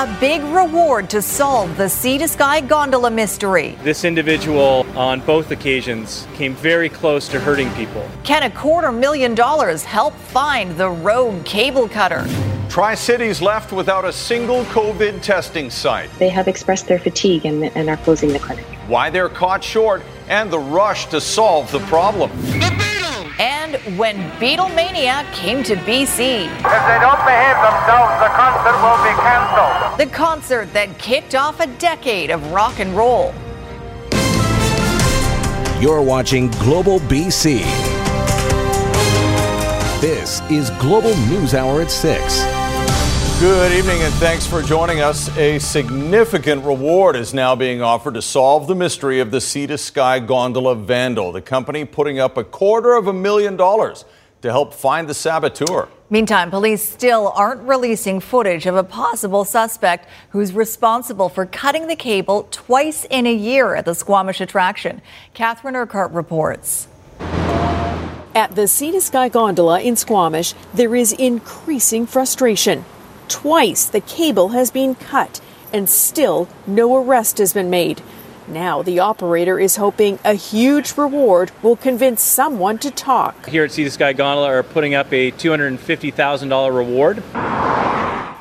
A big reward to solve the Sea to Sky gondola mystery. This individual, on both occasions, came very close to hurting people. Can a quarter million dollars help find the rogue cable cutter? Tri Cities left without a single COVID testing site. They have expressed their fatigue and, and are closing the clinic. Why they're caught short and the rush to solve the problem. And when Beatlemania came to BC. If they don't behave themselves, the concert will be cancelled. The concert that kicked off a decade of rock and roll. You're watching Global BC. This is Global News Hour at 6. Good evening and thanks for joining us. A significant reward is now being offered to solve the mystery of the Sea to Sky gondola vandal. The company putting up a quarter of a million dollars to help find the saboteur. Meantime, police still aren't releasing footage of a possible suspect who's responsible for cutting the cable twice in a year at the Squamish attraction. Catherine Urquhart reports. At the Sea to Sky gondola in Squamish, there is increasing frustration. Twice the cable has been cut, and still no arrest has been made. Now the operator is hoping a huge reward will convince someone to talk. Here at Sea to Sky Gondola are putting up a $250,000 reward.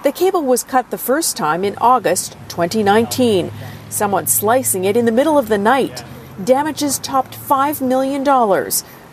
The cable was cut the first time in August 2019. Someone slicing it in the middle of the night. Damages topped $5 million.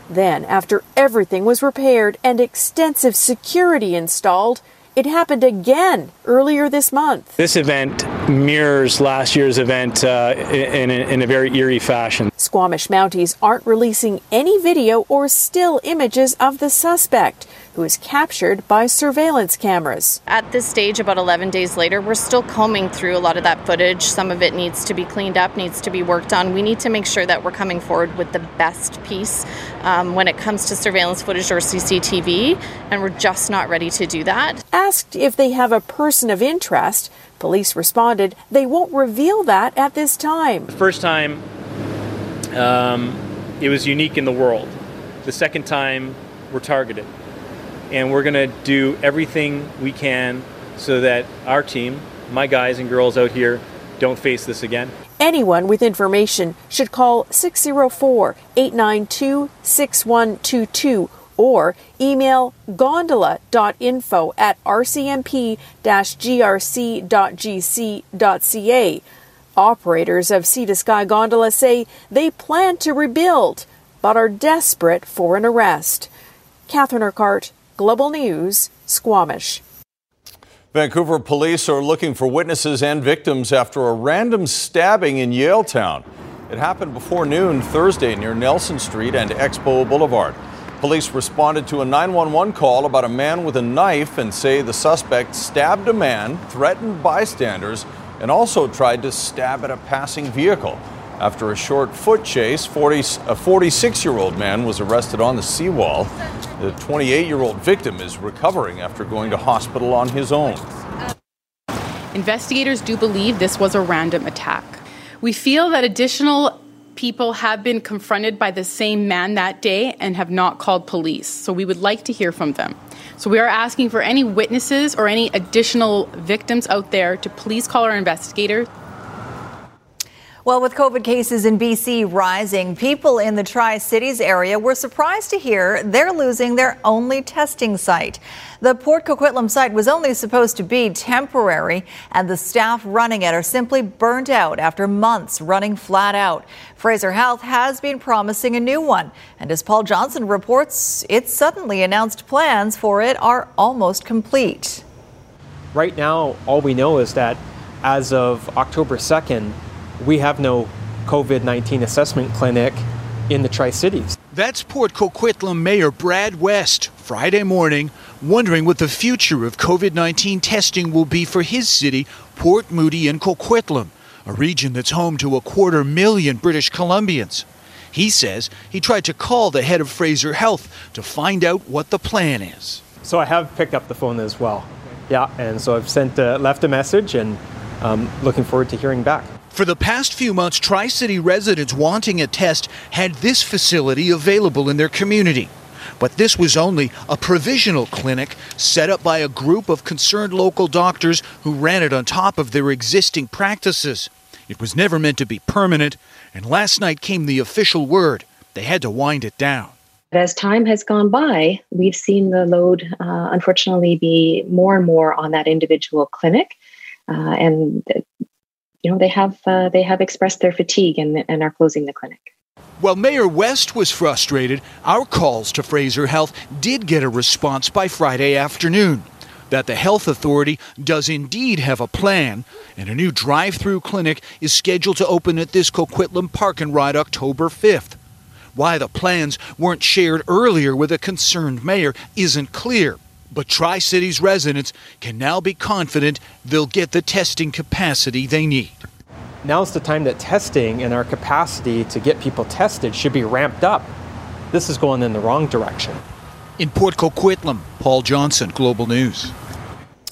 Then, after everything was repaired and extensive security installed, it happened again earlier this month. This event mirrors last year's event uh, in, in, in a very eerie fashion. Squamish Mounties aren't releasing any video or still images of the suspect, who is captured by surveillance cameras. At this stage, about 11 days later, we're still combing through a lot of that footage. Some of it needs to be cleaned up, needs to be worked on. We need to make sure that we're coming forward with the best piece um, when it comes to surveillance footage or CCTV, and we're just not ready to do that. Asked if they have a person of interest, police responded they won't reveal that at this time. The first time, um, it was unique in the world. The second time, we're targeted. And we're going to do everything we can so that our team, my guys and girls out here, don't face this again. Anyone with information should call 604 892 6122 or email gondola.info at rcmp-grc.gc.ca. Operators of Sea to Sky Gondola say they plan to rebuild, but are desperate for an arrest. Catherine Urquhart, Global News, Squamish. Vancouver police are looking for witnesses and victims after a random stabbing in Yaletown. It happened before noon Thursday near Nelson Street and Expo Boulevard. Police responded to a 911 call about a man with a knife and say the suspect stabbed a man, threatened bystanders, and also tried to stab at a passing vehicle. After a short foot chase, 40, a 46 year old man was arrested on the seawall. The 28 year old victim is recovering after going to hospital on his own. Investigators do believe this was a random attack. We feel that additional people have been confronted by the same man that day and have not called police. So we would like to hear from them. So we are asking for any witnesses or any additional victims out there to please call our investigator well, with COVID cases in BC rising, people in the Tri Cities area were surprised to hear they're losing their only testing site. The Port Coquitlam site was only supposed to be temporary, and the staff running it are simply burnt out after months running flat out. Fraser Health has been promising a new one, and as Paul Johnson reports, its suddenly announced plans for it are almost complete. Right now, all we know is that as of October 2nd, we have no COVID 19 assessment clinic in the Tri Cities. That's Port Coquitlam Mayor Brad West Friday morning, wondering what the future of COVID 19 testing will be for his city, Port Moody and Coquitlam, a region that's home to a quarter million British Columbians. He says he tried to call the head of Fraser Health to find out what the plan is. So I have picked up the phone as well. Yeah, and so I've sent uh, left a message and um, looking forward to hearing back. For the past few months, Tri City residents wanting a test had this facility available in their community. But this was only a provisional clinic set up by a group of concerned local doctors who ran it on top of their existing practices. It was never meant to be permanent, and last night came the official word they had to wind it down. As time has gone by, we've seen the load, uh, unfortunately, be more and more on that individual clinic, uh, and you know they have uh, they have expressed their fatigue and, and are closing the clinic. While Mayor West was frustrated, our calls to Fraser Health did get a response by Friday afternoon that the health authority does indeed have a plan, and a new drive through clinic is scheduled to open at this Coquitlam Park and Ride October 5th. Why the plans weren't shared earlier with a concerned mayor isn't clear, but Tri Cities residents can now be confident they'll get the testing capacity they need. Now's the time that testing and our capacity to get people tested should be ramped up. This is going in the wrong direction. In Port Coquitlam, Paul Johnson, Global News.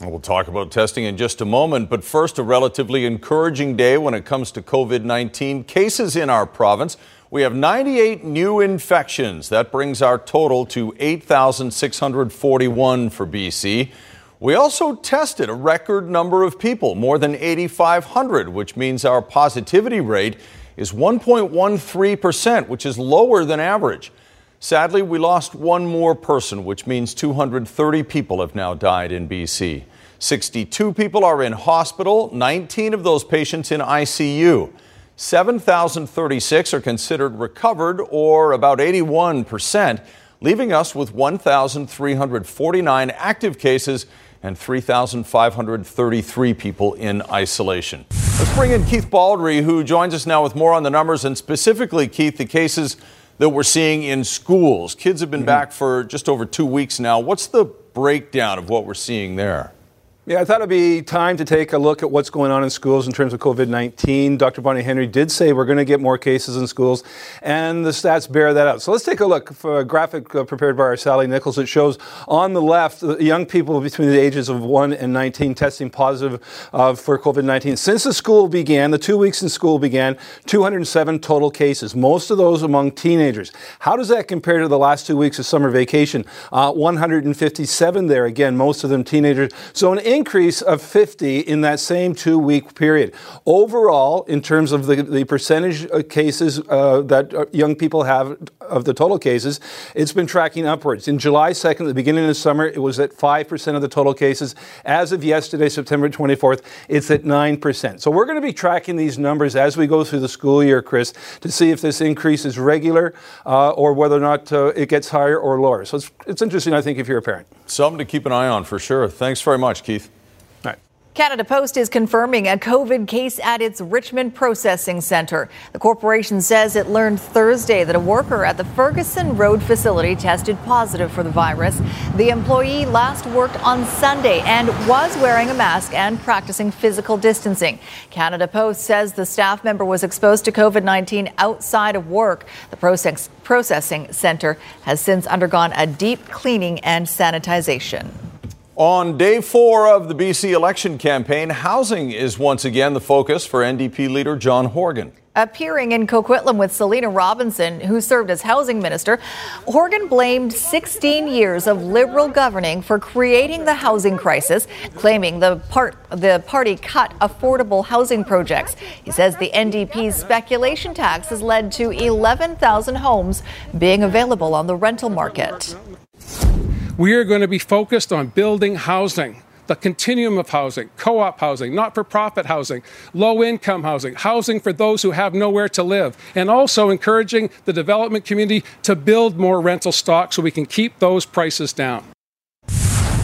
We'll talk about testing in just a moment, but first, a relatively encouraging day when it comes to COVID 19 cases in our province. We have 98 new infections. That brings our total to 8,641 for BC. We also tested a record number of people, more than 8,500, which means our positivity rate is 1.13%, which is lower than average. Sadly, we lost one more person, which means 230 people have now died in BC. 62 people are in hospital, 19 of those patients in ICU. 7,036 are considered recovered, or about 81%, leaving us with 1,349 active cases and 3,533 people in isolation. Let's bring in Keith Baldry, who joins us now with more on the numbers and specifically, Keith, the cases that we're seeing in schools. Kids have been mm-hmm. back for just over two weeks now. What's the breakdown of what we're seeing there? Yeah, I thought it'd be time to take a look at what's going on in schools in terms of COVID 19. Dr. Bonnie Henry did say we're going to get more cases in schools, and the stats bear that out. So let's take a look for a graphic uh, prepared by our Sally Nichols. It shows on the left young people between the ages of 1 and 19 testing positive uh, for COVID 19. Since the school began, the two weeks in school began, 207 total cases, most of those among teenagers. How does that compare to the last two weeks of summer vacation? Uh, 157 there, again, most of them teenagers. So an increase of 50 in that same two week period. Overall, in terms of the, the percentage of cases uh, that uh, young people have of the total cases, it's been tracking upwards. In July 2nd, the beginning of the summer, it was at 5% of the total cases. As of yesterday, September 24th, it's at 9%. So we're going to be tracking these numbers as we go through the school year, Chris, to see if this increase is regular uh, or whether or not uh, it gets higher or lower. So it's, it's interesting, I think, if you're a parent. Something to keep an eye on for sure. Thanks very much, Keith. Canada Post is confirming a COVID case at its Richmond Processing Center. The corporation says it learned Thursday that a worker at the Ferguson Road facility tested positive for the virus. The employee last worked on Sunday and was wearing a mask and practicing physical distancing. Canada Post says the staff member was exposed to COVID 19 outside of work. The process- processing center has since undergone a deep cleaning and sanitization. On day four of the BC election campaign, housing is once again the focus for NDP leader John Horgan. Appearing in Coquitlam with Selina Robinson, who served as housing minister, Horgan blamed 16 years of liberal governing for creating the housing crisis, claiming the, part, the party cut affordable housing projects. He says the NDP's speculation tax has led to 11,000 homes being available on the rental market. We are going to be focused on building housing, the continuum of housing, co op housing, not for profit housing, low income housing, housing for those who have nowhere to live, and also encouraging the development community to build more rental stock so we can keep those prices down.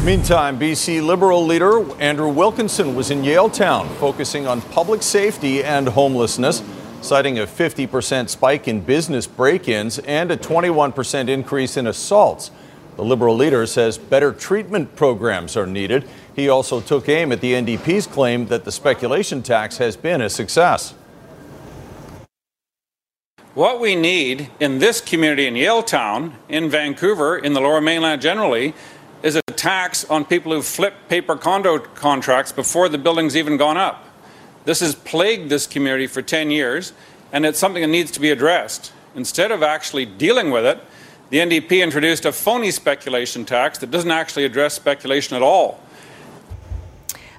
Meantime, BC Liberal leader Andrew Wilkinson was in Yale Town focusing on public safety and homelessness, citing a 50% spike in business break ins and a 21% increase in assaults. The Liberal leader says better treatment programs are needed. He also took aim at the NDP's claim that the speculation tax has been a success. What we need in this community in Yaletown, in Vancouver, in the lower mainland generally, is a tax on people who flip paper condo contracts before the building's even gone up. This has plagued this community for 10 years, and it's something that needs to be addressed. Instead of actually dealing with it, The NDP introduced a phony speculation tax that doesn't actually address speculation at all.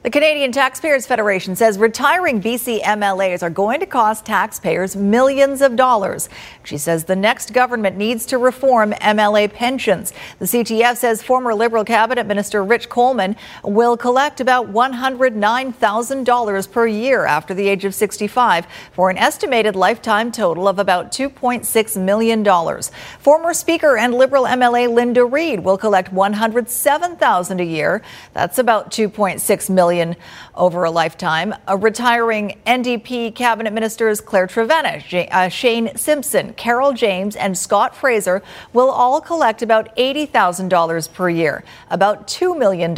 The Canadian Taxpayers Federation says retiring BC MLAs are going to cost taxpayers millions of dollars. She says the next government needs to reform MLA pensions. The CTF says former Liberal Cabinet Minister Rich Coleman will collect about $109,000 per year after the age of 65 for an estimated lifetime total of about $2.6 million. Former Speaker and Liberal MLA Linda Reid will collect $107,000 a year. That's about $2.6 million over a lifetime. Uh, retiring NDP cabinet ministers Claire Trevena, J- uh, Shane Simpson, Carole James, and Scott Fraser will all collect about $80,000 per year, about $2 million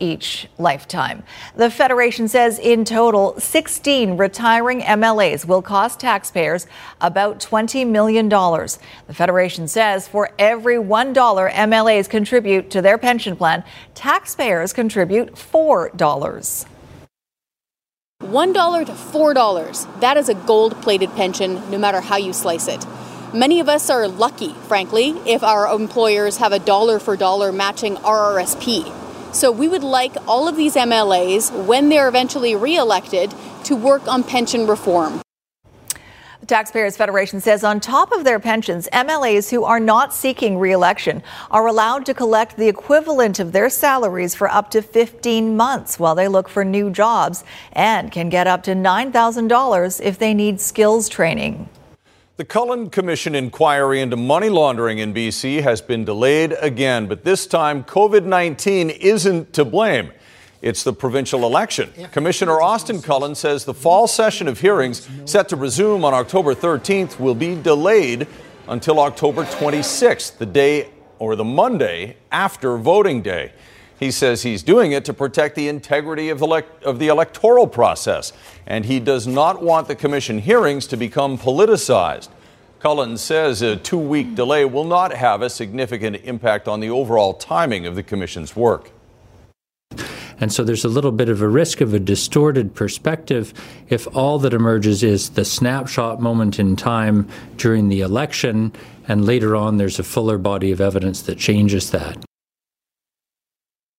each lifetime. The Federation says in total, 16 retiring MLAs will cost taxpayers about $20 million. The Federation says for every $1 MLAs contribute to their pension plan, taxpayers contribute $4. $1 to $4. That is a gold plated pension, no matter how you slice it. Many of us are lucky, frankly, if our employers have a dollar for dollar matching RRSP. So we would like all of these MLAs, when they're eventually re elected, to work on pension reform. Taxpayers Federation says on top of their pensions, MLAs who are not seeking re-election are allowed to collect the equivalent of their salaries for up to 15 months while they look for new jobs and can get up to $9,000 if they need skills training. The Cullen Commission inquiry into money laundering in BC has been delayed again, but this time COVID 19 isn't to blame. It's the provincial election. Commissioner Austin Cullen says the fall session of hearings set to resume on October 13th will be delayed until October 26th, the day or the Monday after voting day. He says he's doing it to protect the integrity of the, of the electoral process, and he does not want the commission hearings to become politicized. Cullen says a two week delay will not have a significant impact on the overall timing of the commission's work. And so there's a little bit of a risk of a distorted perspective if all that emerges is the snapshot moment in time during the election, and later on there's a fuller body of evidence that changes that.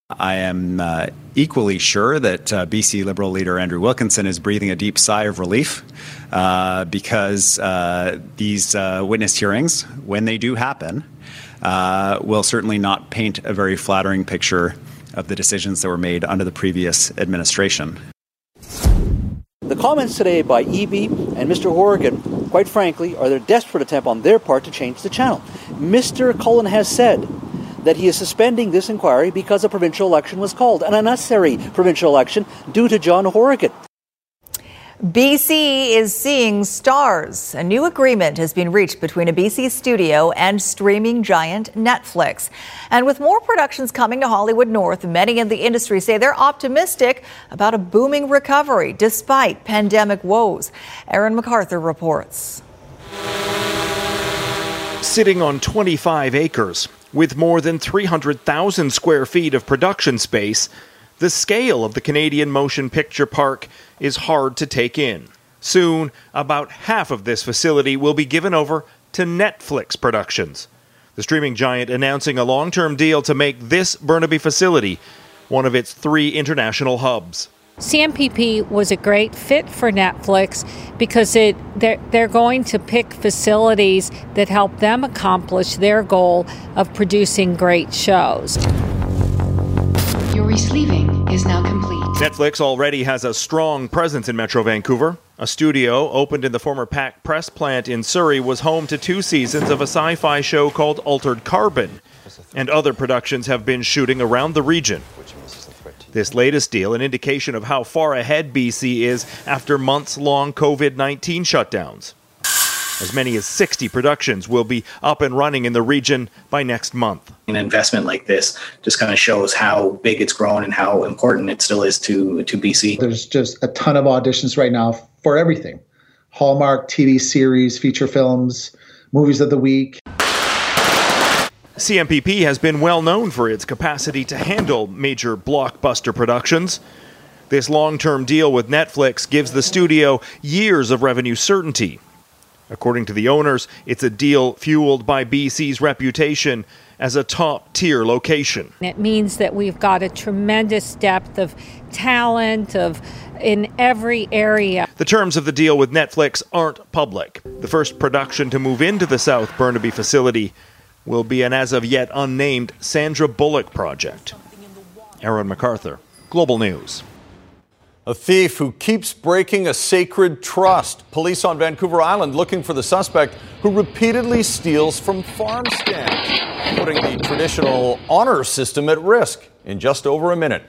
I am uh, equally sure that uh, BC Liberal leader Andrew Wilkinson is breathing a deep sigh of relief uh, because uh, these uh, witness hearings, when they do happen, uh, will certainly not paint a very flattering picture of the decisions that were made under the previous administration. The comments today by Eby and Mr. Horgan, quite frankly, are their desperate attempt on their part to change the channel. Mr. Cullen has said that he is suspending this inquiry because a provincial election was called, an unnecessary provincial election due to John Horgan. BC is seeing stars. A new agreement has been reached between a BC studio and streaming giant Netflix. And with more productions coming to Hollywood North, many in the industry say they're optimistic about a booming recovery despite pandemic woes. Aaron McArthur reports. Sitting on 25 acres with more than 300,000 square feet of production space, the scale of the Canadian Motion Picture Park is hard to take in. Soon, about half of this facility will be given over to Netflix Productions. The streaming giant announcing a long term deal to make this Burnaby facility one of its three international hubs. CMPP was a great fit for Netflix because it they're, they're going to pick facilities that help them accomplish their goal of producing great shows. Your resleeving is now complete. Netflix already has a strong presence in Metro Vancouver. A studio opened in the former Pac Press plant in Surrey was home to two seasons of a sci fi show called Altered Carbon, and other productions have been shooting around the region. This latest deal, an indication of how far ahead BC is after months long COVID 19 shutdowns. As many as 60 productions will be up and running in the region by next month. An investment like this just kind of shows how big it's grown and how important it still is to, to BC. There's just a ton of auditions right now for everything Hallmark, TV series, feature films, movies of the week. CMPP has been well known for its capacity to handle major blockbuster productions. This long term deal with Netflix gives the studio years of revenue certainty According to the owners, it's a deal fueled by BC's reputation as a top tier location. It means that we've got a tremendous depth of talent of in every area. The terms of the deal with Netflix aren't public. The first production to move into the South Burnaby facility will be an as of yet unnamed Sandra Bullock project. Aaron McArthur, Global News. A thief who keeps breaking a sacred trust. Police on Vancouver Island looking for the suspect who repeatedly steals from farm stands, putting the traditional honor system at risk in just over a minute.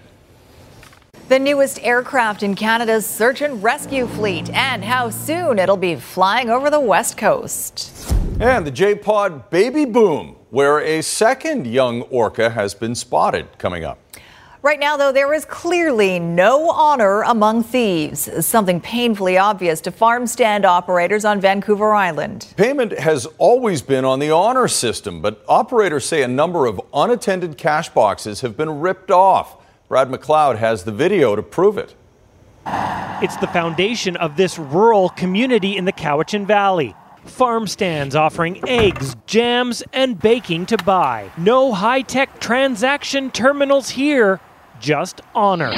The newest aircraft in Canada's search and rescue fleet, and how soon it'll be flying over the West Coast. And the J Pod baby boom, where a second young orca has been spotted coming up. Right now, though, there is clearly no honor among thieves, something painfully obvious to farm stand operators on Vancouver Island. Payment has always been on the honor system, but operators say a number of unattended cash boxes have been ripped off. Brad McLeod has the video to prove it. It's the foundation of this rural community in the Cowichan Valley. Farm stands offering eggs, jams, and baking to buy. No high tech transaction terminals here, just honor.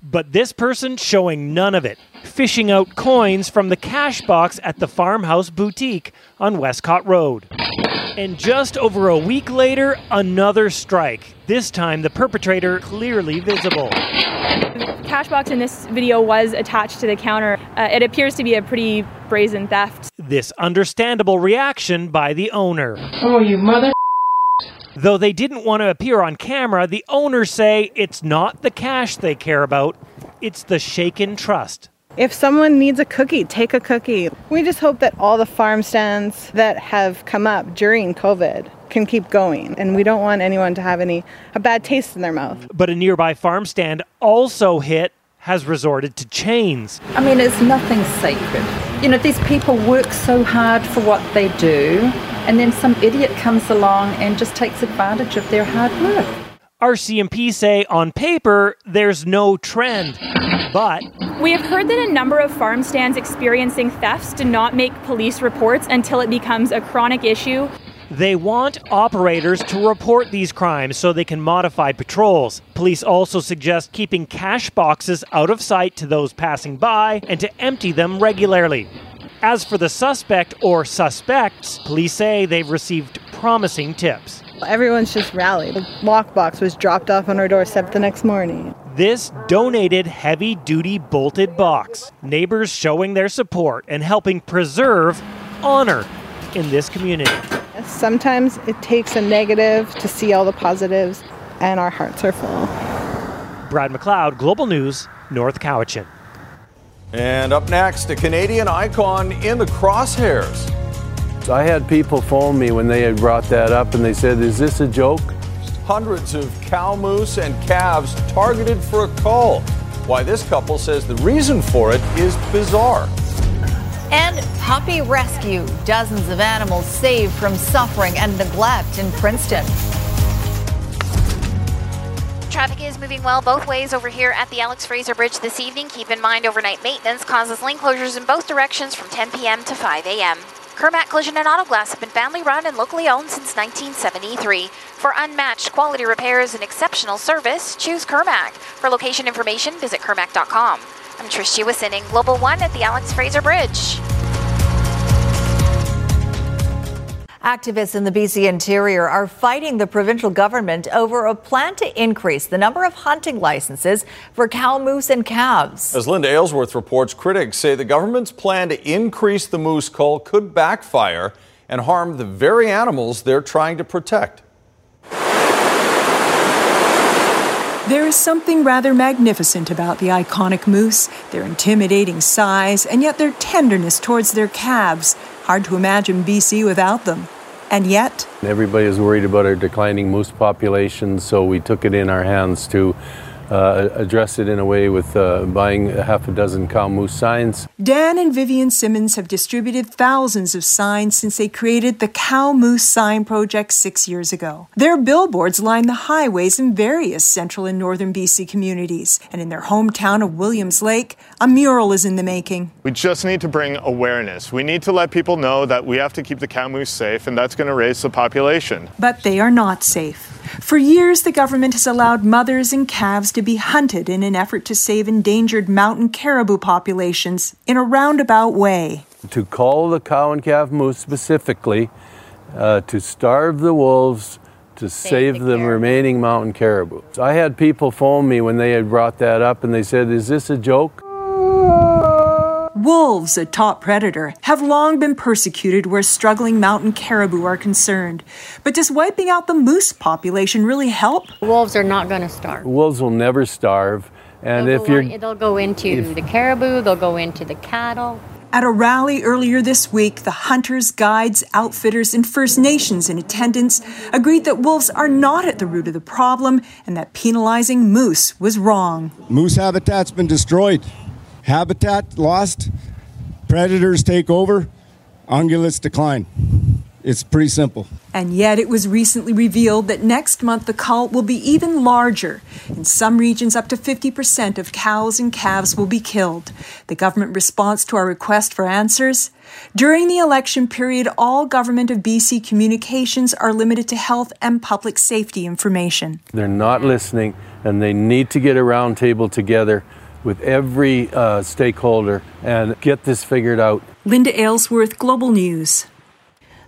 But this person showing none of it, fishing out coins from the cash box at the Farmhouse Boutique on Westcott Road. And just over a week later, another strike. This time, the perpetrator clearly visible. The cash box in this video was attached to the counter. Uh, it appears to be a pretty brazen theft. This understandable reaction by the owner. Oh, you mother. Though they didn't want to appear on camera, the owners say it's not the cash they care about, it's the shaken trust. If someone needs a cookie, take a cookie. We just hope that all the farm stands that have come up during COVID can keep going and we don't want anyone to have any a bad taste in their mouth. But a nearby farm stand also hit has resorted to chains. I mean, it's nothing sacred. You know, these people work so hard for what they do, and then some idiot comes along and just takes advantage of their hard work. RCMP say on paper there's no trend, but We have heard that a number of farm stands experiencing thefts do not make police reports until it becomes a chronic issue. They want operators to report these crimes so they can modify patrols. Police also suggest keeping cash boxes out of sight to those passing by and to empty them regularly. As for the suspect or suspects, police say they've received promising tips. Everyone's just rallied. The lockbox was dropped off on our doorstep the next morning. This donated heavy duty bolted box, neighbors showing their support and helping preserve honor in this community. Sometimes it takes a negative to see all the positives, and our hearts are full. Brad McLeod, Global News, North Cowichan. And up next, a Canadian icon in the crosshairs. I had people phone me when they had brought that up and they said, Is this a joke? Hundreds of cow moose and calves targeted for a cull. Why this couple says the reason for it is bizarre. And puppy rescue. Dozens of animals saved from suffering and neglect in Princeton. Traffic is moving well both ways over here at the Alex Fraser Bridge this evening. Keep in mind overnight maintenance causes lane closures in both directions from 10 p.m. to 5 a.m. Kirmac Collision and Auto Glass have been family run and locally owned since 1973. For unmatched quality repairs and exceptional service, choose Kirmac. For location information, visit kirmac.com. I'm Trish Jewison Global One at the Alex Fraser Bridge. Activists in the BC interior are fighting the provincial government over a plan to increase the number of hunting licenses for cow, moose, and calves. As Linda Aylesworth reports, critics say the government's plan to increase the moose cull could backfire and harm the very animals they're trying to protect. There is something rather magnificent about the iconic moose, their intimidating size, and yet their tenderness towards their calves. Hard to imagine BC without them. And yet, Everybody is worried about our declining moose population, so we took it in our hands to uh, address it in a way with uh, buying a half a dozen cow moose signs. Dan and Vivian Simmons have distributed thousands of signs since they created the Cow Moose Sign Project six years ago. Their billboards line the highways in various central and northern BC communities. And in their hometown of Williams Lake, a mural is in the making. We just need to bring awareness. We need to let people know that we have to keep the cow moose safe, and that's going to raise the population. But they are not safe. For years, the government has allowed mothers and calves to be hunted in an effort to save endangered mountain caribou populations in a roundabout way. To call the cow and calf moose specifically, uh, to starve the wolves, to save, the, the remaining mountain caribou. I had people phone me when they had brought that up and they said, Is this a joke? Wolves, a top predator, have long been persecuted where struggling mountain caribou are concerned. But does wiping out the moose population really help? Wolves are not going to starve. Wolves will never starve. And they'll if you're. On, they'll go into if, the caribou, they'll go into the cattle. At a rally earlier this week, the hunters, guides, outfitters, and First Nations in attendance agreed that wolves are not at the root of the problem and that penalizing moose was wrong. Moose habitat's been destroyed habitat lost, predators take over, ungulates decline. It's pretty simple. And yet, it was recently revealed that next month the cull will be even larger. In some regions, up to 50% of cows and calves will be killed. The government response to our request for answers? During the election period, all Government of BC communications are limited to health and public safety information. They're not listening, and they need to get a roundtable together with every uh, stakeholder and get this figured out. Linda Aylesworth, Global News.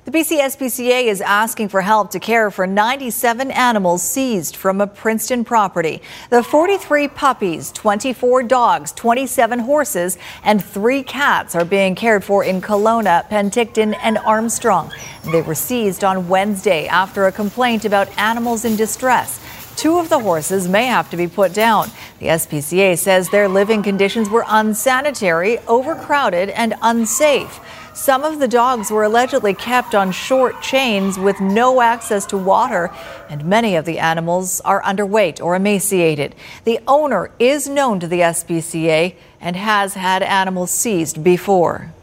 The BC SPCA is asking for help to care for 97 animals seized from a Princeton property. The 43 puppies, 24 dogs, 27 horses, and three cats are being cared for in Kelowna, Penticton, and Armstrong. They were seized on Wednesday after a complaint about animals in distress. Two of the horses may have to be put down. The SPCA says their living conditions were unsanitary, overcrowded, and unsafe. Some of the dogs were allegedly kept on short chains with no access to water, and many of the animals are underweight or emaciated. The owner is known to the SPCA and has had animals seized before.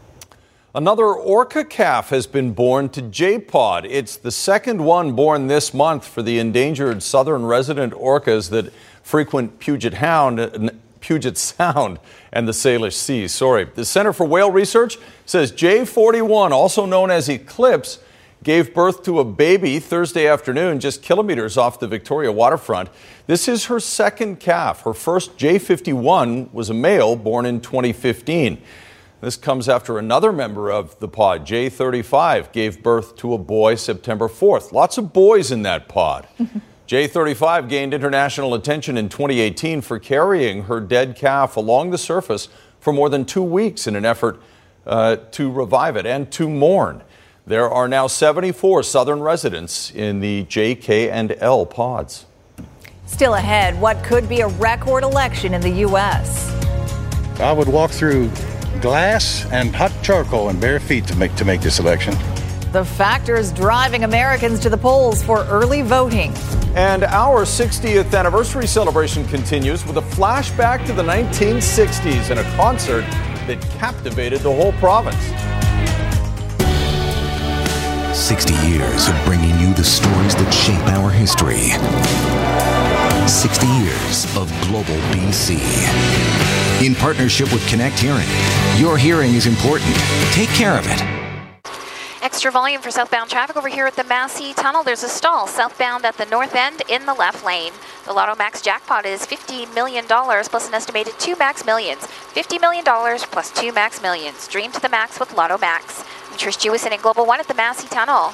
Another orca calf has been born to J-Pod. It's the second one born this month for the endangered southern resident orcas that frequent Puget, Hound, Puget Sound and the Salish Sea. Sorry. The Center for Whale Research says J41, also known as Eclipse, gave birth to a baby Thursday afternoon just kilometers off the Victoria waterfront. This is her second calf. Her first J51 was a male born in 2015. This comes after another member of the pod, J35, gave birth to a boy September 4th. Lots of boys in that pod. J35 gained international attention in 2018 for carrying her dead calf along the surface for more than two weeks in an effort uh, to revive it and to mourn. There are now 74 southern residents in the JK and L pods. Still ahead, what could be a record election in the U.S. I would walk through glass and hot charcoal and bare feet to make to make this election. The factors driving Americans to the polls for early voting. And our 60th anniversary celebration continues with a flashback to the 1960s and a concert that captivated the whole province. 60 years of bringing you the stories that shape our history. 60 years of Global BC. In partnership with Connect Hearing, your hearing is important. Take care of it. Extra volume for southbound traffic over here at the Massey Tunnel. There's a stall southbound at the north end in the left lane. The Lotto Max jackpot is $50 million plus an estimated two max millions. $50 million plus two max millions. Dream to the max with Lotto Max. I'm Trish Jewison in Global One at the Massey Tunnel.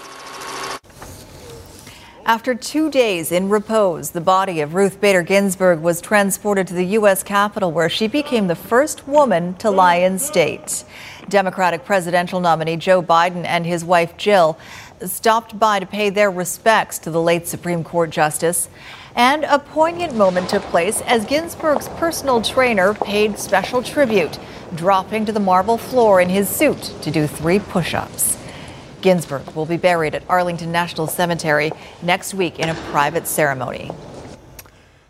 After two days in repose, the body of Ruth Bader Ginsburg was transported to the U.S. Capitol, where she became the first woman to lie in state. Democratic presidential nominee Joe Biden and his wife Jill stopped by to pay their respects to the late Supreme Court Justice. And a poignant moment took place as Ginsburg's personal trainer paid special tribute, dropping to the marble floor in his suit to do three push ups. Ginsburg will be buried at Arlington National Cemetery next week in a private ceremony.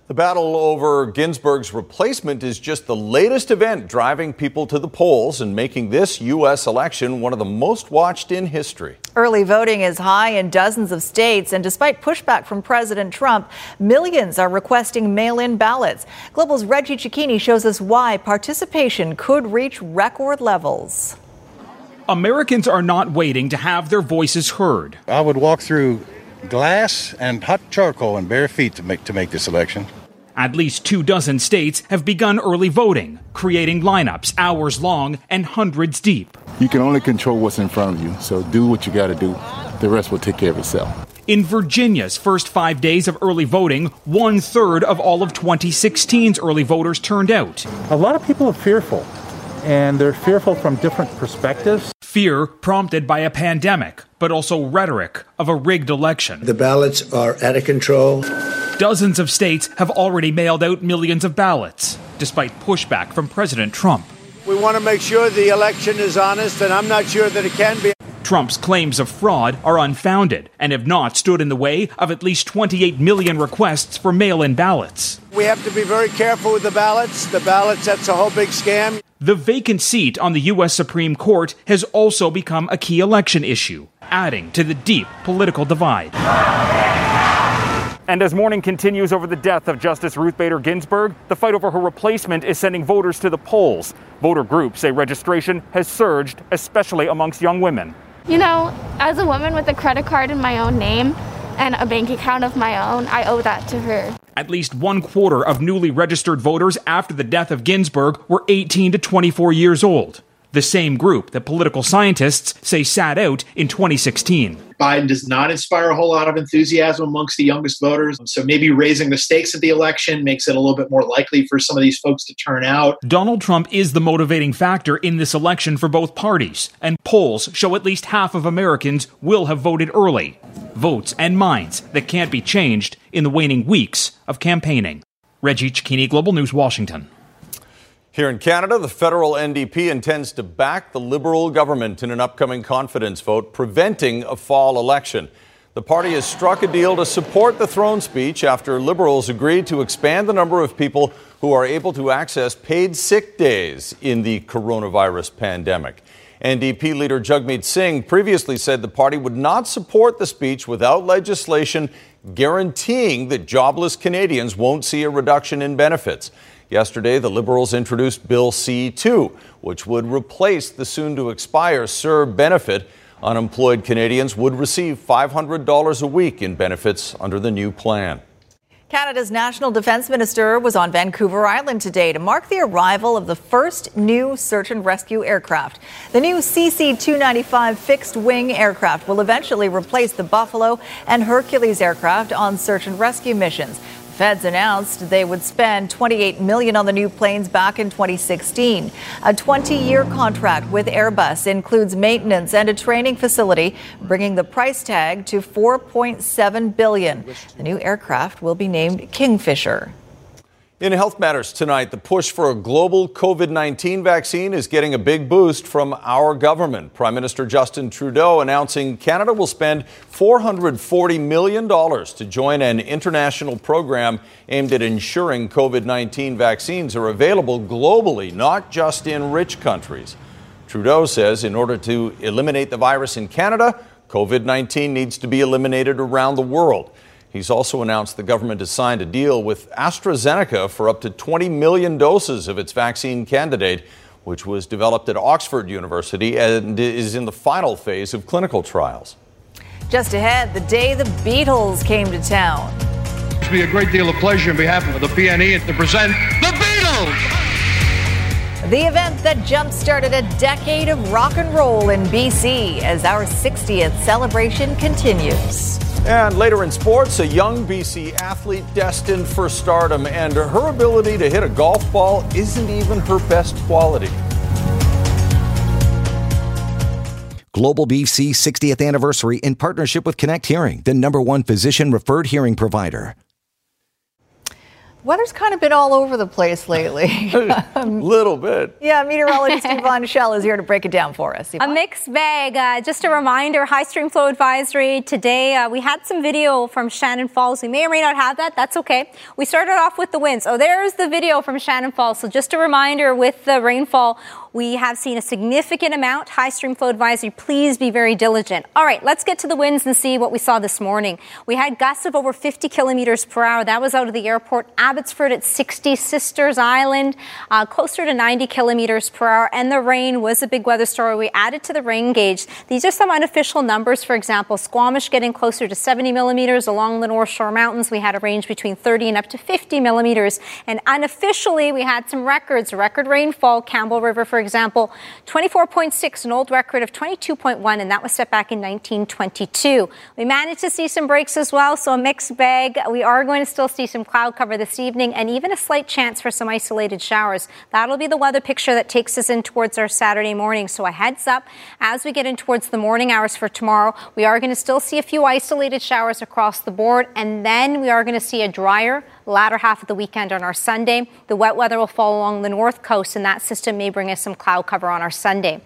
The battle over Ginsburg's replacement is just the latest event driving people to the polls and making this U.S. election one of the most watched in history. Early voting is high in dozens of states, and despite pushback from President Trump, millions are requesting mail in ballots. Global's Reggie Cecchini shows us why participation could reach record levels. Americans are not waiting to have their voices heard. I would walk through glass and hot charcoal and bare feet to make to make this election. At least two dozen states have begun early voting, creating lineups hours long and hundreds deep. You can only control what's in front of you, so do what you got to do. The rest will take care of itself. In Virginia's first five days of early voting, one third of all of 2016's early voters turned out. A lot of people are fearful, and they're fearful from different perspectives. Fear prompted by a pandemic, but also rhetoric of a rigged election. The ballots are out of control. Dozens of states have already mailed out millions of ballots, despite pushback from President Trump. We want to make sure the election is honest, and I'm not sure that it can be. Trump's claims of fraud are unfounded and have not stood in the way of at least 28 million requests for mail in ballots. We have to be very careful with the ballots. The ballots, that's a whole big scam. The vacant seat on the U.S. Supreme Court has also become a key election issue, adding to the deep political divide. And as mourning continues over the death of Justice Ruth Bader Ginsburg, the fight over her replacement is sending voters to the polls. Voter groups say registration has surged, especially amongst young women. You know, as a woman with a credit card in my own name and a bank account of my own, I owe that to her. At least one quarter of newly registered voters after the death of Ginsburg were 18 to 24 years old. The same group that political scientists say sat out in 2016. Biden does not inspire a whole lot of enthusiasm amongst the youngest voters. So maybe raising the stakes of the election makes it a little bit more likely for some of these folks to turn out. Donald Trump is the motivating factor in this election for both parties, and polls show at least half of Americans will have voted early. Votes and minds that can't be changed in the waning weeks of campaigning. Reggie Cecchini, Global News, Washington. Here in Canada, the federal NDP intends to back the Liberal government in an upcoming confidence vote, preventing a fall election. The party has struck a deal to support the throne speech after Liberals agreed to expand the number of people who are able to access paid sick days in the coronavirus pandemic. NDP leader Jagmeet Singh previously said the party would not support the speech without legislation guaranteeing that jobless Canadians won't see a reduction in benefits. Yesterday, the Liberals introduced Bill C 2, which would replace the soon to expire CERB benefit. Unemployed Canadians would receive $500 a week in benefits under the new plan. Canada's National Defence Minister was on Vancouver Island today to mark the arrival of the first new search and rescue aircraft. The new CC 295 fixed wing aircraft will eventually replace the Buffalo and Hercules aircraft on search and rescue missions. Feds announced they would spend 28 million on the new planes back in 2016. A 20-year contract with Airbus includes maintenance and a training facility, bringing the price tag to 4.7 billion. The new aircraft will be named Kingfisher. In Health Matters tonight, the push for a global COVID 19 vaccine is getting a big boost from our government. Prime Minister Justin Trudeau announcing Canada will spend $440 million to join an international program aimed at ensuring COVID 19 vaccines are available globally, not just in rich countries. Trudeau says in order to eliminate the virus in Canada, COVID 19 needs to be eliminated around the world. He's also announced the government has signed a deal with AstraZeneca for up to 20 million doses of its vaccine candidate, which was developed at Oxford University and is in the final phase of clinical trials. Just ahead, the day the Beatles came to town. It's be a great deal of pleasure on behalf of the PNE to present the Beatles. The event that jump started a decade of rock and roll in BC as our 60th celebration continues. And later in sports, a young BC athlete destined for stardom, and her ability to hit a golf ball isn't even her best quality. Global BC 60th anniversary in partnership with Connect Hearing, the number one physician referred hearing provider. Weather's kind of been all over the place lately. A little bit. yeah, meteorologist Yvonne Schalle is here to break it down for us. A mixed bag. Uh, just a reminder high stream flow advisory today. Uh, we had some video from Shannon Falls. We may or may not have that. That's okay. We started off with the winds. Oh, there's the video from Shannon Falls. So just a reminder with the rainfall, we have seen a significant amount. High stream flow advisory. Please be very diligent. All right, let's get to the winds and see what we saw this morning. We had gusts of over 50 kilometers per hour. That was out of the airport. Abbotsford at 60, Sisters Island uh, closer to 90 kilometers per hour. And the rain was a big weather story. We added to the rain gauge. These are some unofficial numbers. For example, Squamish getting closer to 70 millimeters along the North Shore Mountains. We had a range between 30 and up to 50 millimeters. And unofficially, we had some records. Record rainfall, Campbell River, for example, 24.6, an old record of 22.1, and that was set back in 1922. We managed to see some breaks as well, so a mixed bag. We are going to still see some cloud cover this evening and even a slight chance for some isolated showers. That'll be the weather picture that takes us in towards our Saturday morning. So a heads up as we get in towards the morning hours for tomorrow. We are going to still see a few isolated showers across the board, and then we are going to see a drier latter half of the weekend on our Sunday. The wet weather will fall along the north coast, and that system may bring us some cloud cover on our Sunday.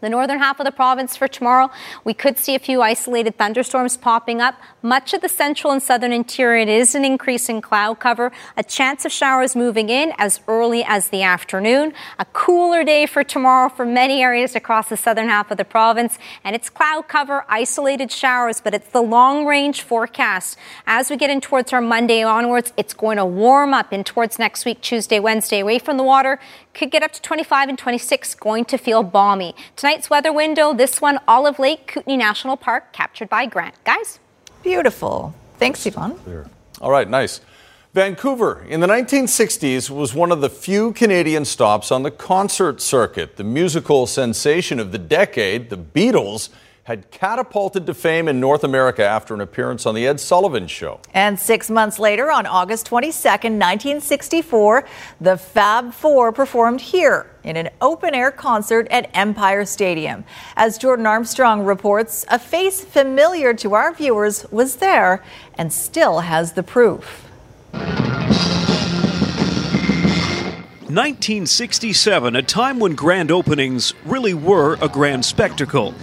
The northern half of the province for tomorrow, we could see a few isolated thunderstorms popping up. Much of the central and southern interior, it is an increase in cloud cover. A chance of showers moving in as early as the afternoon. A cooler day for tomorrow for many areas across the southern half of the province. And it's cloud cover, isolated showers, but it's the long range forecast. As we get in towards our Monday onwards, it's going to warm up in towards next week, Tuesday, Wednesday, away from the water. Could get up to 25 and 26, going to feel balmy. Tonight's weather window, this one, Olive Lake, Kootenay National Park, captured by Grant. Guys? Beautiful. Thanks, Yvonne. All right, nice. Vancouver in the 1960s was one of the few Canadian stops on the concert circuit. The musical sensation of the decade, the Beatles, had catapulted to fame in North America after an appearance on The Ed Sullivan Show. And six months later, on August 22nd, 1964, the Fab Four performed here in an open air concert at Empire Stadium. As Jordan Armstrong reports, a face familiar to our viewers was there and still has the proof. 1967, a time when grand openings really were a grand spectacle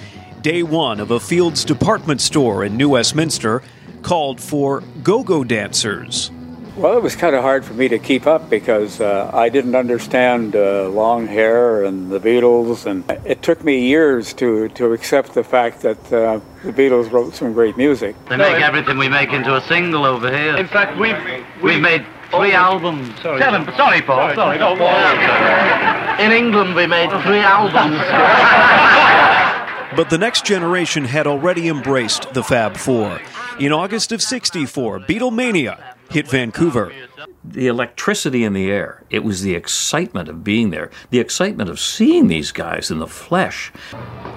day one of a Fields department store in New Westminster called for go go dancers. Well, it was kind of hard for me to keep up because uh, I didn't understand uh, long hair and the Beatles, and it took me years to, to accept the fact that uh, the Beatles wrote some great music. They make everything we make into a single over here. In fact, we've we've made three albums. Sorry, Kevin, sorry, Paul. Sorry, Sorry, no, Paul. In England, we made three albums. But the next generation had already embraced the Fab Four. In August of 64, Beatlemania hit Vancouver. The electricity in the air, it was the excitement of being there, the excitement of seeing these guys in the flesh.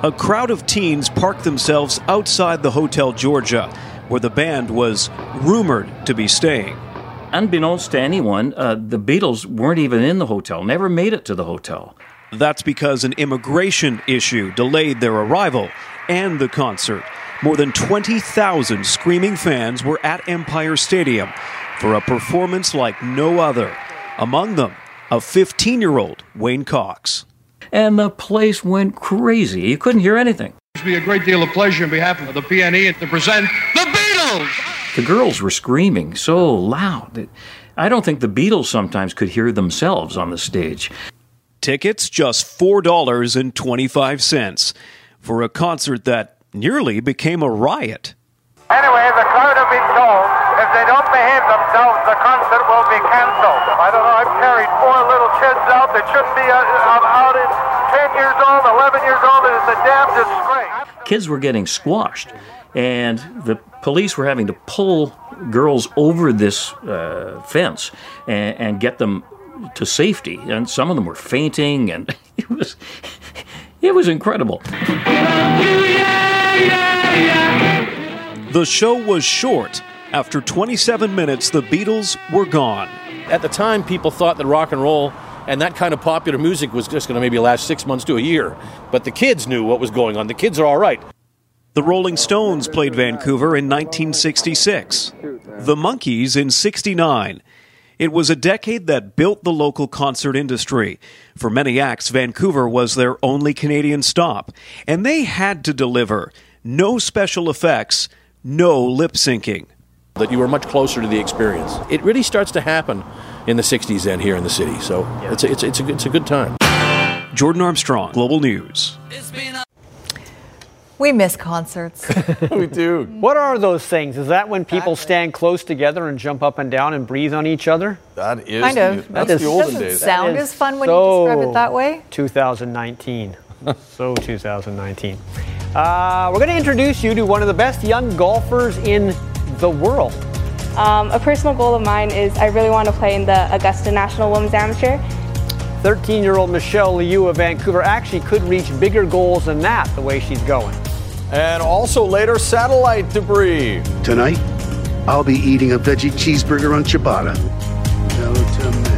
A crowd of teens parked themselves outside the Hotel Georgia, where the band was rumored to be staying. Unbeknownst to anyone, uh, the Beatles weren't even in the hotel, never made it to the hotel. That's because an immigration issue delayed their arrival and the concert. More than 20,000 screaming fans were at Empire Stadium for a performance like no other. Among them, a 15 year old Wayne Cox. And the place went crazy. You couldn't hear anything. It would be a great deal of pleasure on behalf of the PNE to present the Beatles. The girls were screaming so loud that I don't think the Beatles sometimes could hear themselves on the stage. Tickets just $4.25 for a concert that nearly became a riot. Anyway, the crowd have been told if they don't behave themselves, the concert will be canceled. I don't know. I've carried four little kids out that shouldn't be uh, out at 10 years old, 11 years old. It is a damn disgrace. Kids were getting squashed, and the police were having to pull girls over this uh, fence and, and get them to safety. And some of them were fainting, and it was it was incredible. The show was short. After 27 minutes, the Beatles were gone. At the time, people thought that rock and roll and that kind of popular music was just going to maybe last six months to a year. But the kids knew what was going on. The kids are all right. The Rolling Stones played Vancouver in 1966, the Monkees in 69. It was a decade that built the local concert industry. For many acts, Vancouver was their only Canadian stop, and they had to deliver. No special effects, no lip syncing. That you were much closer to the experience. It really starts to happen in the 60s then here in the city, so it's, a, it's, a, it's, a, it's a good time. Jordan Armstrong, Global News. We miss concerts. we do. What are those things? Is that when people stand close together and jump up and down and breathe on each other? That is Kind of. the, that's That the olden doesn't days. sound That as is fun when so you describe it that way. 2019. so 2019. Uh, we're going to introduce you to one of the best young golfers in the world. Um, a personal goal of mine is I really want to play in the Augusta National Women's Amateur. 13 year old Michelle Liu of Vancouver actually could reach bigger goals than that the way she's going. And also later, satellite debris. Tonight, I'll be eating a veggie cheeseburger on ciabatta. No tomato.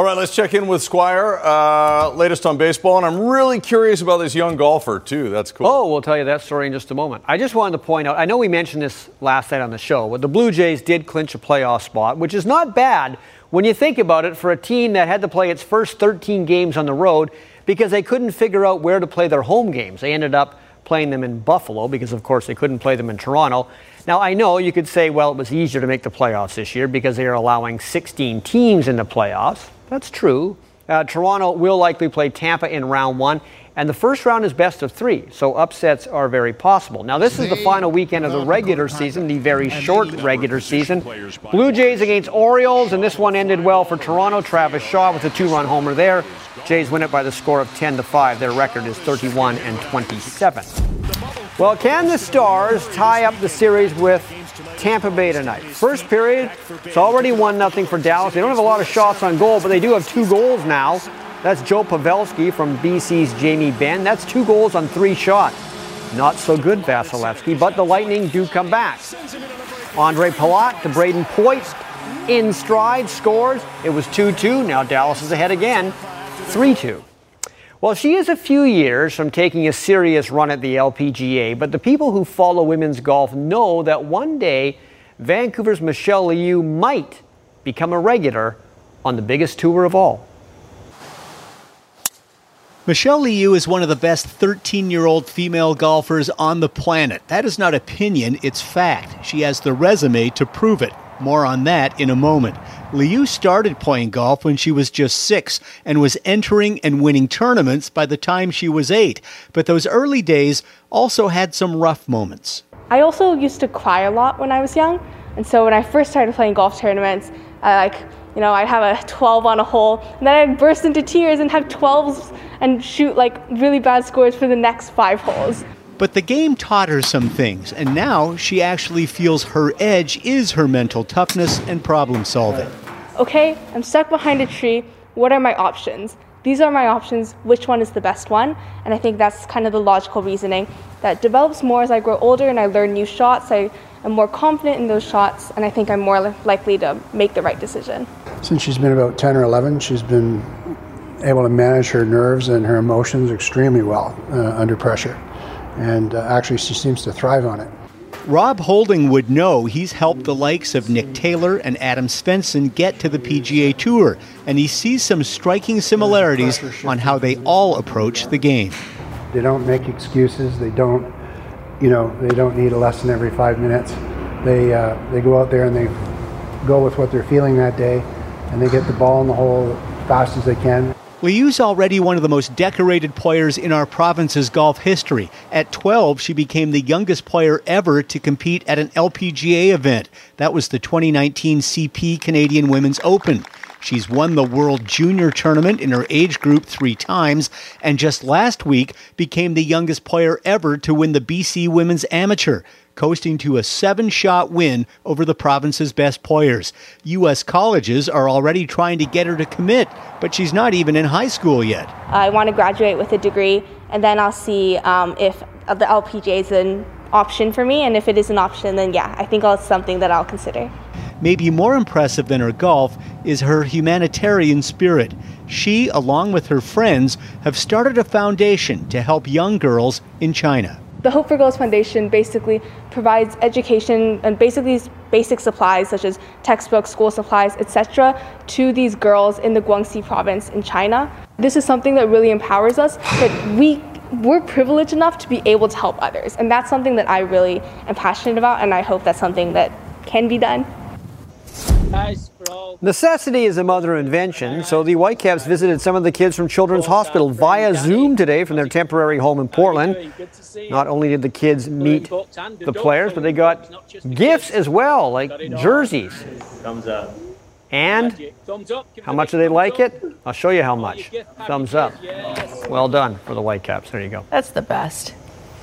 All right, let's check in with Squire. Uh, latest on baseball, and I'm really curious about this young golfer too. That's cool. Oh, we'll tell you that story in just a moment. I just wanted to point out I know we mentioned this last night on the show, but the Blue Jays did clinch a playoff spot, which is not bad when you think about it for a team that had to play its first 13 games on the road because they couldn't figure out where to play their home games. They ended up playing them in Buffalo because, of course, they couldn't play them in Toronto. Now, I know you could say, well, it was easier to make the playoffs this year because they are allowing 16 teams in the playoffs. That's true. Uh, Toronto will likely play Tampa in round one, and the first round is best of three, so upsets are very possible. Now, this is the final weekend of the regular season, the very short regular season. Blue Jays against Orioles, and this one ended well for Toronto. Travis Shaw with a two-run homer there. Jays win it by the score of 10 to 5. Their record is 31 and 27. Well, can the Stars tie up the series with Tampa Bay tonight? First period, it's already 1 0 for Dallas. They don't have a lot of shots on goal, but they do have two goals now. That's Joe Pavelski from BC's Jamie Benn. That's two goals on three shots. Not so good, Vasilevskiy, but the Lightning do come back. Andre Palat to Brayden Point in stride, scores. It was 2 2. Now Dallas is ahead again, 3 2. Well, she is a few years from taking a serious run at the LPGA, but the people who follow women's golf know that one day Vancouver's Michelle Liu might become a regular on the biggest tour of all. Michelle Liu is one of the best 13 year old female golfers on the planet. That is not opinion, it's fact. She has the resume to prove it. More on that in a moment. Liu started playing golf when she was just six and was entering and winning tournaments by the time she was eight. But those early days also had some rough moments. I also used to cry a lot when I was young, and so when I first started playing golf tournaments, I like you know I'd have a 12 on a hole, and then I'd burst into tears and have 12s and shoot like really bad scores for the next five holes. But the game taught her some things, and now she actually feels her edge is her mental toughness and problem solving. Okay, I'm stuck behind a tree. What are my options? These are my options. Which one is the best one? And I think that's kind of the logical reasoning that develops more as I grow older and I learn new shots. I am more confident in those shots, and I think I'm more likely to make the right decision. Since she's been about 10 or 11, she's been able to manage her nerves and her emotions extremely well uh, under pressure. And uh, actually, she seems to thrive on it. Rob Houlding would know he's helped the likes of Nick Taylor and Adam Svensson get to the PGA Tour, and he sees some striking similarities on how they all approach the game. They don't make excuses. They don't, you know, they don't need a lesson every five minutes. They uh, they go out there and they go with what they're feeling that day, and they get the ball in the hole as fast as they can. Liu's already one of the most decorated players in our province's golf history. At 12, she became the youngest player ever to compete at an LPGA event. That was the 2019 CP Canadian Women's Open. She's won the World Junior Tournament in her age group three times, and just last week became the youngest player ever to win the BC Women's Amateur, coasting to a seven shot win over the province's best players. U.S. colleges are already trying to get her to commit, but she's not even in high school yet. I want to graduate with a degree, and then I'll see um, if the LPGA is an option for me. And if it is an option, then yeah, I think it's something that I'll consider. Maybe more impressive than her golf is her humanitarian spirit. She, along with her friends, have started a foundation to help young girls in China. The Hope for Girls Foundation basically provides education and basically basic supplies such as textbooks, school supplies, etc. to these girls in the Guangxi province in China. This is something that really empowers us, that we we're privileged enough to be able to help others. And that's something that I really am passionate about and I hope that's something that can be done. Necessity is a mother of invention, so the Whitecaps visited some of the kids from Children's Hospital via Zoom today from their temporary home in Portland. Not only did the kids meet the players, but they got gifts as well, like jerseys. Thumbs up. And how much do they like it? I'll show you how much. Thumbs up. Well done for the Whitecaps. There you go. That's the best.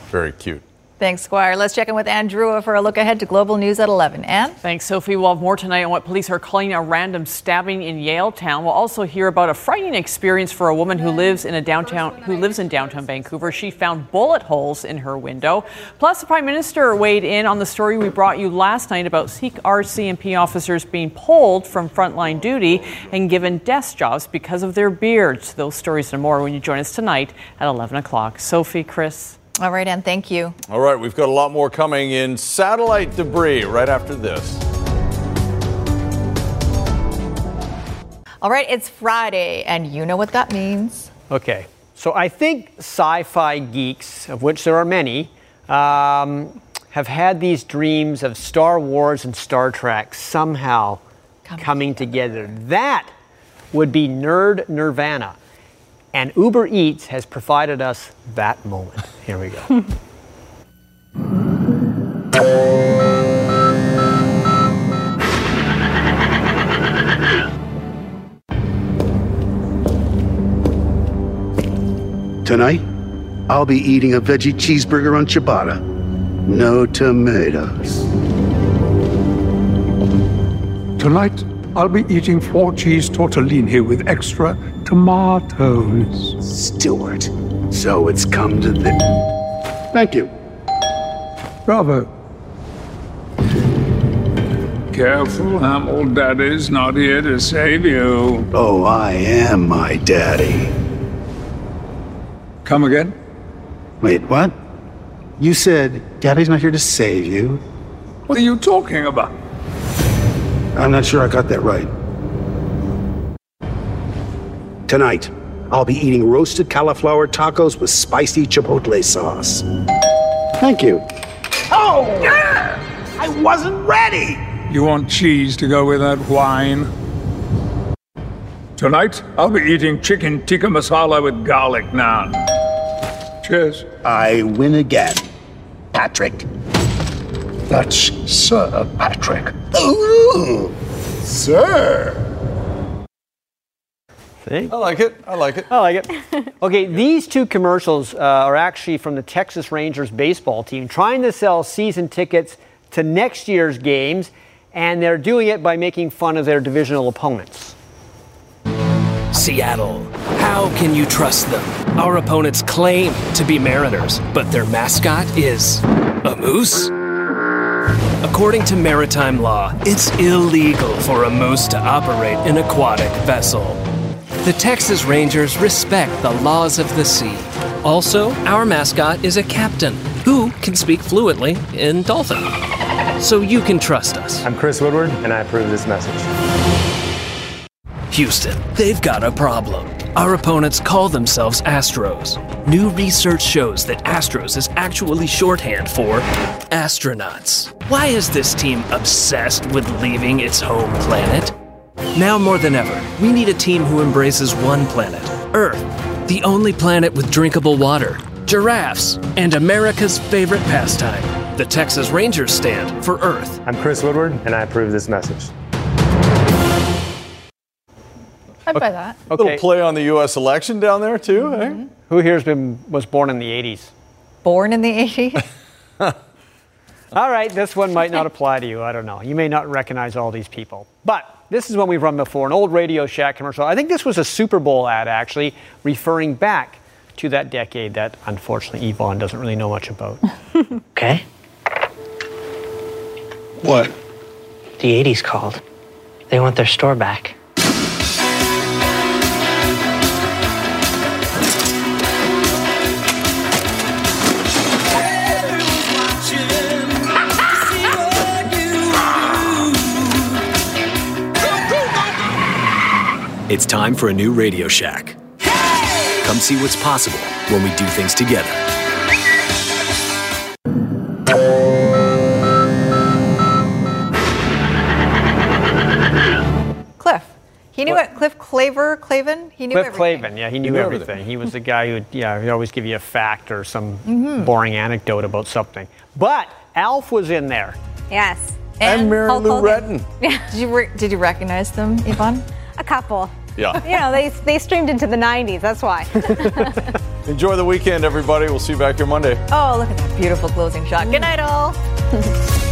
Very cute. Thanks, Squire. Let's check in with Anne Drewa for a look ahead to Global News at 11. Anne? Thanks, Sophie. We'll have more tonight on what police are calling a random stabbing in Yaletown. We'll also hear about a frightening experience for a woman who lives in a downtown who lives in downtown Vancouver. She found bullet holes in her window. Plus, the Prime Minister weighed in on the story we brought you last night about Sikh RCMP officers being pulled from frontline duty and given desk jobs because of their beards. Those stories and more when you join us tonight at 11 o'clock. Sophie, Chris. All right, Anne, thank you. All right, we've got a lot more coming in satellite debris right after this. All right, it's Friday, and you know what that means. Okay, so I think sci fi geeks, of which there are many, um, have had these dreams of Star Wars and Star Trek somehow coming, together. That would be nerd nirvana. And Uber Eats has provided us that moment. Here we go. Tonight, I'll be eating a veggie cheeseburger on ciabatta. No tomatoes. Tonight, I'll be eating four cheese tortellini with extra tomatoes. Stewart, so it's come to this. Thank you. Bravo. Careful, Hamill. Daddy's not here to save you. Oh, I am my daddy. Come again? Wait, what? You said daddy's not here to save you? What are you talking about? I'm not sure I got that right. Tonight, I'll be eating roasted cauliflower tacos with spicy chipotle sauce. Thank you. Oh! I wasn't ready! You want cheese to go with that wine? Tonight, I'll be eating chicken tikka masala with garlic naan. Cheers. I win again. Patrick. That's Sir Patrick. Ooh, sir. See? I like it. I like it. I like it. Okay, these two commercials uh, are actually from the Texas Rangers baseball team trying to sell season tickets to next year's games, and they're doing it by making fun of their divisional opponents. Seattle. How can you trust them? Our opponents claim to be Mariners, but their mascot is a moose? According to maritime law, it's illegal for a moose to operate an aquatic vessel. The Texas Rangers respect the laws of the sea. Also, our mascot is a captain who can speak fluently in dolphin. So you can trust us. I'm Chris Woodward, and I approve this message. Houston, they've got a problem. Our opponents call themselves Astros. New research shows that Astros is actually shorthand for astronauts. Why is this team obsessed with leaving its home planet? Now more than ever, we need a team who embraces one planet, Earth, the only planet with drinkable water, giraffes, and America's favorite pastime. The Texas Rangers stand for Earth. I'm Chris Woodward, and I approve this message. I'd buy that. A little play on the U.S. election down there too, eh? Who here's been was born in the 80s? Born in the 80s? All right, this one might not apply to you. I don't know. You may not recognize all these people. But this is one we've run before an old Radio Shack commercial. I think this was a Super Bowl ad, actually, referring back to that decade that unfortunately Yvonne doesn't really know much about. Okay. What? The 80s called. They want their store back. It's time for a new Radio Shack. Come see what's possible when we do things together. Cliff. He knew it. Cliff Claver, Clavin. He knew Cliff everything. Clavin, yeah, he knew, knew everything. everything. He was the guy who, yeah, he'd always give you a fact or some Mhm. boring anecdote about something. But Alf was in there. Yes. And Mary Hulk Lou Hogan. Retton. Yeah, Did you re- did you recognize them, Yvonne? A couple. Yeah. You know, they, they streamed into the 90s. That's why. Enjoy the weekend, everybody. We'll see you back here Monday. Oh, look at that beautiful closing shot. Good night, all.